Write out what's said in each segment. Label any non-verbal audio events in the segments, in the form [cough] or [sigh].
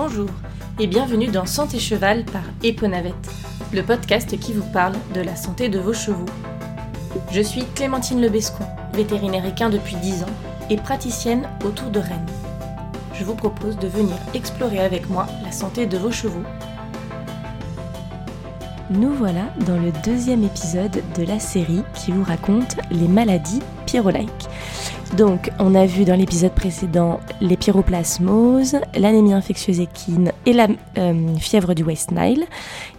Bonjour et bienvenue dans Santé Cheval par Eponavette, le podcast qui vous parle de la santé de vos chevaux. Je suis Clémentine Lebescon, vétérinaire équin depuis 10 ans et praticienne autour de Rennes. Je vous propose de venir explorer avec moi la santé de vos chevaux. Nous voilà dans le deuxième épisode de la série qui vous raconte les maladies pyrolaïques. Donc, on a vu dans l'épisode précédent les pyroplasmoses, l'anémie infectieuse équine et la euh, fièvre du West Nile.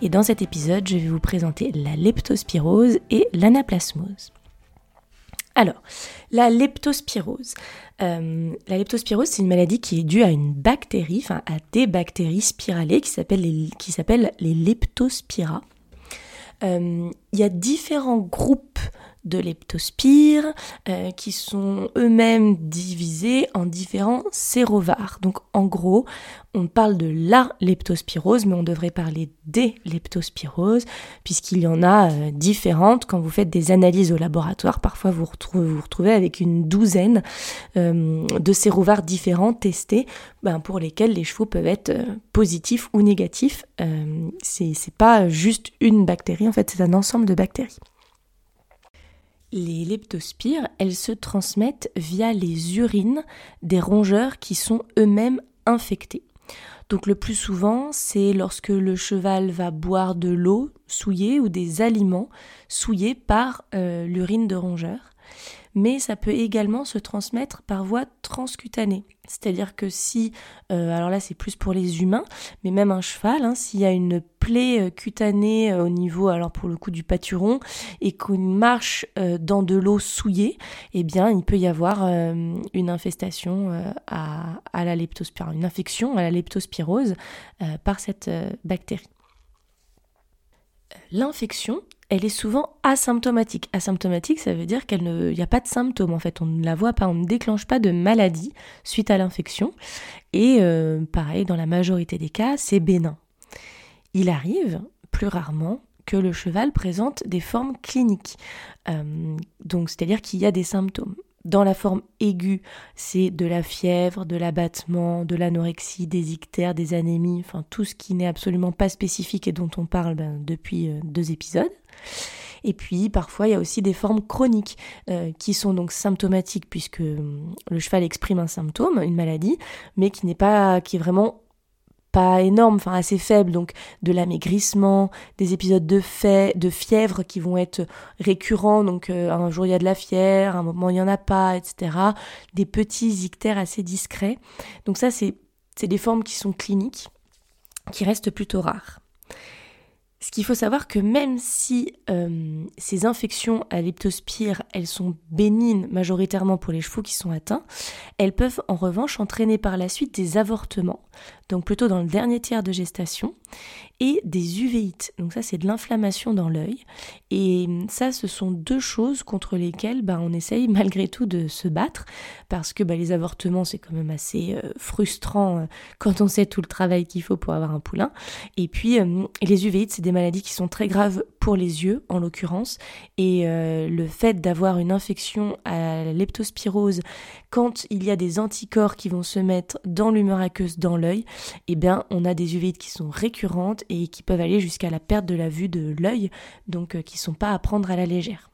Et dans cet épisode, je vais vous présenter la leptospirose et l'anaplasmose. Alors, la leptospirose. Euh, la leptospirose, c'est une maladie qui est due à une bactérie, enfin à des bactéries spiralées qui s'appellent les, leptospira. Euh, il y a différents groupes de leptospires euh, qui sont eux-mêmes divisés en différents sérovars. Donc en gros, on parle de la leptospirose, mais on devrait parler des leptospiroses, puisqu'il y en a euh, différentes. Quand vous faites des analyses au laboratoire, parfois vous retrouvez, vous, retrouvez avec une douzaine euh, de sérovars différents testés, ben, pour lesquels les chevaux peuvent être positifs ou négatifs. c'est pas juste une bactérie, en fait c'est un ensemble de bactéries. Les leptospires, elles se transmettent via les urines des rongeurs qui sont eux-mêmes infectés. Donc le plus souvent, c'est lorsque le cheval va boire de l'eau souillée ou des aliments souillés par euh, l'urine de rongeur mais ça peut également se transmettre par voie transcutanée. C'est-à-dire que si, euh, alors là c'est plus pour les humains, mais même un cheval, hein, s'il y a une plaie euh, cutanée euh, au niveau, alors pour le coup du pâturon, et qu'on marche dans de l'eau souillée, eh bien il peut y avoir une infestation à, à, la leptospirose, une infection à la leptospirose par cette bactérie. L'infection, elle est souvent asymptomatique. Asymptomatique, ça veut dire qu'il n'y a pas de symptômes en fait, on ne la voit pas, on ne déclenche pas de maladie suite à l'infection. Et euh, pareil, dans la majorité des cas, c'est bénin. Il arrive, plus rarement, que le cheval présente des formes cliniques. Euh, donc, c'est-à-dire qu'il y a des symptômes. Dans la forme aiguë, c'est de la fièvre, de l'abattement, de l'anorexie, des ictères, des anémies, enfin tout ce qui n'est absolument pas spécifique et dont on parle ben, depuis euh, deux épisodes. Et puis parfois il y a aussi des formes chroniques euh, qui sont donc symptomatiques puisque hum, le cheval exprime un symptôme, une maladie, mais qui n'est pas qui est vraiment pas enfin assez faible, donc de l'amaigrissement, des épisodes de, fait, de fièvre qui vont être récurrents, donc euh, un jour il y a de la fièvre, un moment il n'y en a pas, etc. Des petits ictères assez discrets. Donc ça c'est des formes qui sont cliniques, qui restent plutôt rares. Ce qu'il faut savoir que même si euh, ces infections à leptospire, elles sont bénignes majoritairement pour les chevaux qui sont atteints, elles peuvent en revanche entraîner par la suite des avortements, donc plutôt dans le dernier tiers de gestation, et des uvéites. Donc ça, c'est de l'inflammation dans l'œil. Et ça, ce sont deux choses contre lesquelles bah, on essaye [laughs] malgré tout de se battre, parce que bah, les avortements, c'est quand même assez euh, frustrant euh, quand on sait tout le travail qu'il faut pour avoir un poulain. Et puis, euh, les uvéites, c'est des maladies qui sont très graves pour les yeux, en l'occurrence. Et le fait d'avoir une infection à la leptospirose, quand il y a des anticorps qui vont se mettre dans l'humeur aqueuse, dans l'œil, eh bien, on a des uvéites qui sont récurrentes et qui peuvent aller jusqu'à la perte de la vue de l'œil, donc euh, qui ne sont pas à prendre à la légère.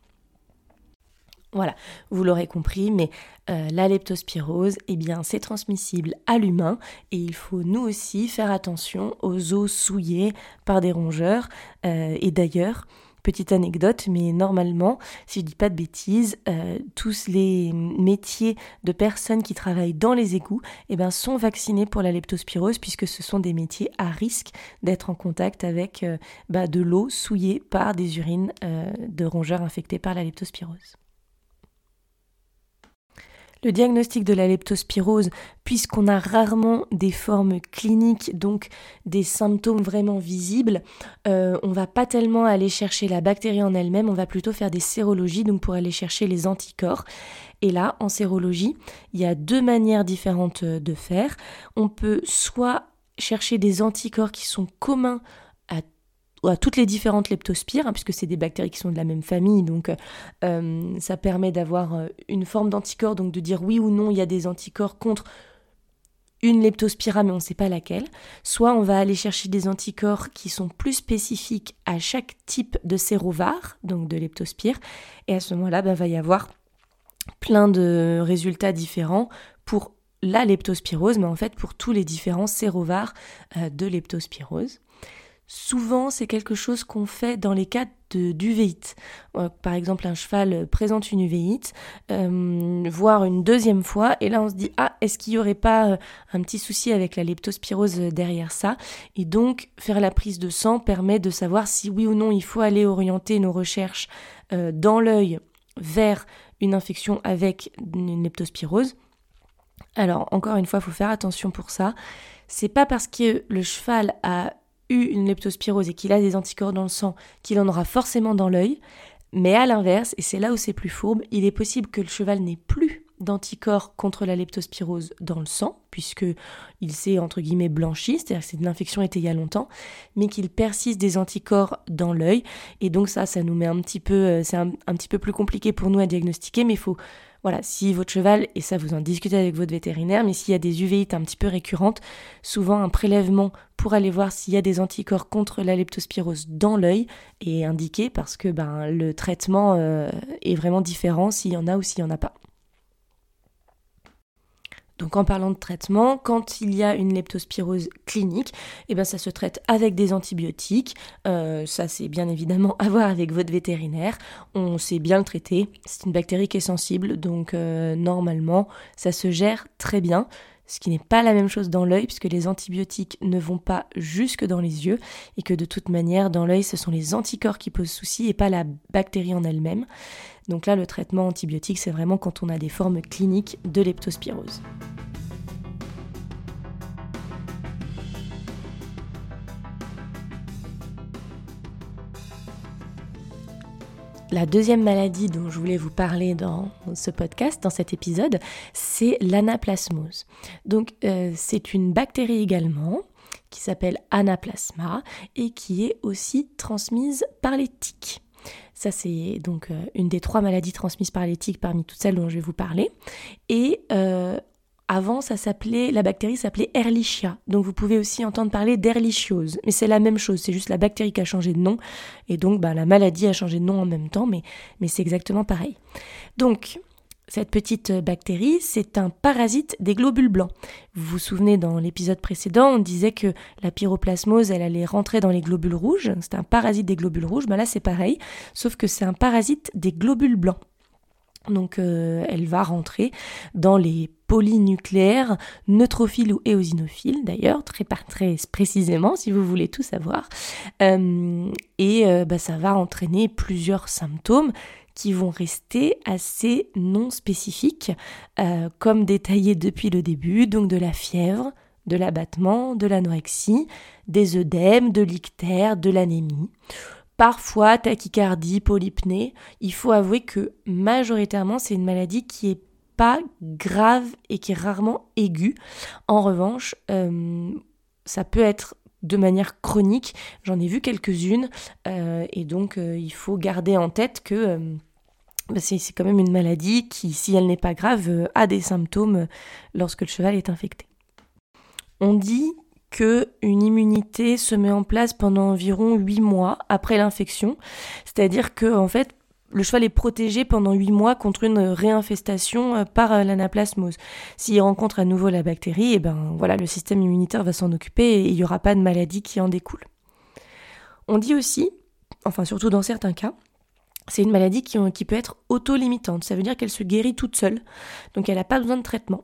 Voilà, vous l'aurez compris, mais euh, la leptospirose, eh bien, c'est transmissible à l'humain et il faut nous aussi faire attention aux os souillés par des rongeurs. Euh, et d'ailleurs, Petite anecdote, mais normalement, si je dis pas de bêtises, euh, tous les métiers de personnes qui travaillent dans les égouts eh ben, sont vaccinés pour la leptospirose puisque ce sont des métiers à risque d'être en contact avec euh, bah, de l'eau souillée par des urines euh, de rongeurs infectés par la leptospirose. Le diagnostic de la leptospirose, puisqu'on a rarement des formes cliniques, donc des symptômes vraiment visibles, euh, on va pas tellement aller chercher la bactérie en elle-même, on va plutôt faire des sérologies, donc pour aller chercher les anticorps. Et là, en sérologie, il y a deux manières différentes de faire. On peut soit chercher des anticorps qui sont communs à toutes les différentes leptospires, hein, puisque c'est des bactéries qui sont de la même famille, donc euh, ça permet d'avoir euh, une forme d'anticorps, donc de dire oui ou non il y a des anticorps contre une leptospira mais on ne sait pas laquelle, soit on va aller chercher des anticorps qui sont plus spécifiques à chaque type de sérovar, donc de leptospire, et à ce moment-là, il bah, va y avoir plein de résultats différents pour la leptospirose, mais en fait pour tous les différents sérovars euh, de leptospirose. Souvent, c'est quelque chose qu'on fait dans les cas d'uvéite. Euh, par exemple, un cheval présente une uvéite, euh, voire une deuxième fois, et là on se dit ah est-ce qu'il n'y aurait pas un petit souci avec la leptospirose derrière ça? Et donc faire la prise de sang permet de savoir si oui ou non il faut aller orienter nos recherches dans l'œil vers une infection avec une leptospirose. Alors, encore une fois, il faut faire attention pour ça. C'est pas parce que le cheval a eu une leptospirose et qu'il a des anticorps dans le sang qu'il en aura forcément dans l'œil. Mais à l'inverse, et c'est là où c'est plus fourbe, il est possible que le cheval n'ait plus d'anticorps contre la leptospirose dans le sang, puisque il s'est entre guillemets blanchi, c'est-à-dire que l'infection était il y a longtemps, mais qu'il persiste des anticorps dans l'œil, et donc ça, ça nous met un petit peu, euh, c'est un, petit peu plus compliqué pour nous à diagnostiquer, mais il faut voilà, si votre cheval, et ça vous en discutez avec votre vétérinaire, mais s'il y a des uvéites un petit peu récurrentes, souvent un prélèvement pour aller voir s'il y a des anticorps contre la leptospirose dans l'œil est indiqué parce que ben, le traitement euh, est vraiment différent s'il y en a ou s'il n'y en a pas. Donc en parlant de traitement, quand il y a une leptospirose clinique, eh ben ça se traite avec des antibiotiques. Euh, ça c'est bien évidemment [laughs] à voir avec votre vétérinaire. On sait bien le traiter. C'est une bactérie qui est sensible, donc euh, normalement ça se gère très bien. Ce qui n'est pas la même chose dans l'œil, puisque les antibiotiques ne vont pas jusque dans les yeux, et que de toute manière, dans l'œil, ce sont les anticorps qui posent souci et pas la bactérie en elle-même. Donc là, le traitement antibiotique, c'est vraiment quand on a des formes cliniques de leptospirose. La deuxième maladie dont je voulais vous parler dans ce podcast, dans cet épisode, c'est l'anaplasmose. Donc euh, c'est une bactérie également qui s'appelle anaplasma et qui est aussi transmise par les tiques. Ça, c'est donc euh, une des trois maladies transmises par les tiques parmi toutes celles dont je vais vous parler. Euh, avant, ça s'appelait, la bactérie s'appelait Ehrlichia. Donc vous pouvez aussi entendre parler d'Ehrlichiose. Mais c'est la même chose, c'est juste la bactérie qui a changé de nom. Et donc bah, la maladie a changé de nom en même temps, mais, c'est exactement pareil. Donc, cette petite bactérie, c'est un parasite des globules blancs. Vous vous souvenez, dans l'épisode précédent, on disait que la pyroplasmose, elle allait rentrer dans les globules rouges. C'est un parasite des globules rouges. Ben là, c'est pareil, sauf que c'est un parasite des globules blancs. Donc euh, elle va rentrer dans les polynucléaires neutrophiles ou éosinophiles d'ailleurs, très, précisément si vous voulez tout savoir. Euh, et euh, bah, ça va entraîner plusieurs symptômes qui vont rester assez non spécifiques, comme détaillé depuis le début, donc de la fièvre, de l'abattement, de l'anorexie, des œdèmes, de l'ictère, de l'anémie parfois tachycardie, polypnée. Il faut avouer que majoritairement c'est une maladie qui est pas grave et qui est rarement aiguë. En revanche, euh, ça peut être de manière chronique. J'en ai vu quelques-unes euh, et donc euh, il faut garder en tête que bah, c'est quand même une maladie qui, si elle n'est pas grave, a des symptômes lorsque le cheval est infecté. On dit que une immunité se met en place pendant environ 8 mois après l'infection. C'est-à-dire que en fait, le cheval est protégé pendant 8 mois contre une réinfestation euh, par euh, l'anaplasmose. S'il rencontre à nouveau la bactérie, et eh ben voilà, le système immunitaire va s'en occuper et il n'y aura pas de maladie qui en découle. On dit aussi, enfin surtout dans certains cas, c'est une maladie qui, qui peut être auto-limitante. Ça veut dire qu'elle se guérit toute seule. Donc elle n'a pas besoin de traitement.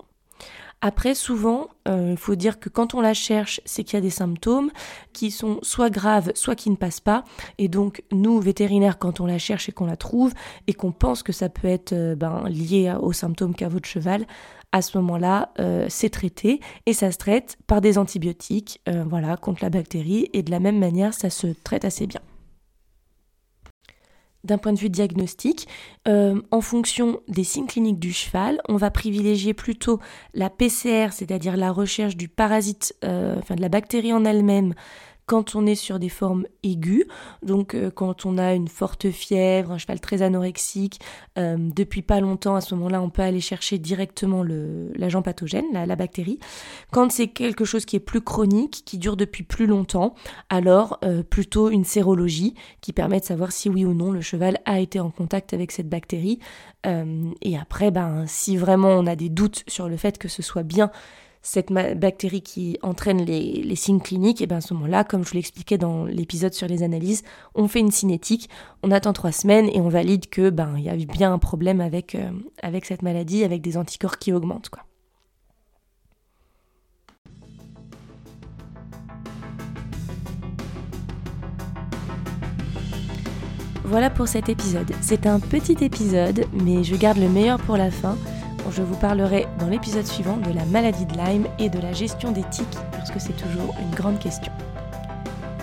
Après, souvent, euh, il faut dire que quand on la cherche, c'est qu'il y a des symptômes qui sont soit graves, soit qui ne passent pas. Et donc, nous, vétérinaires, quand on la cherche et qu'on la trouve, et qu'on pense que ça peut être euh, ben, lié aux symptômes qu'a votre cheval, à ce moment-là, euh, c'est traité et ça se traite par des antibiotiques, voilà, contre la bactérie. Et de la même manière, ça se traite assez bien d'un point de vue diagnostique, euh, en fonction des signes cliniques du cheval, on va privilégier plutôt la PCR, c'est-à-dire la recherche du parasite, euh, enfin de la bactérie en elle-même, quand on est sur des formes aiguës, donc euh, quand on a une forte fièvre, un cheval très anorexique, euh, depuis pas longtemps, à ce moment-là, on peut aller chercher directement l'agent pathogène, la, bactérie. Quand c'est quelque chose qui est plus chronique, qui dure depuis plus longtemps, alors euh, plutôt une sérologie qui permet de savoir si oui ou non le cheval a été en contact avec cette bactérie. et après, ben, si vraiment on a des doutes sur le fait que ce soit bien cette bactérie qui entraîne les, signes cliniques, et bien à ce moment-là, comme je vous l'expliquais dans l'épisode sur les analyses, on fait une cinétique, on attend trois semaines et on valide que ben il y a bien un problème avec, euh, avec cette maladie, avec des anticorps qui augmentent quoi. Voilà pour cet épisode. C'est un petit épisode, mais je garde le meilleur pour la fin je vous parlerai dans l'épisode suivant de la maladie de Lyme et de la gestion des tiques, parce que c'est toujours une grande question.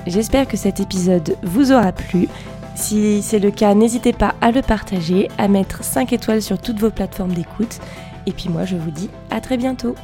J'espère que cet épisode vous aura plu. Si c'est le cas, n'hésitez pas à le partager, à mettre 5 étoiles sur toutes vos plateformes d'écoute. Et puis moi, je vous dis à très bientôt.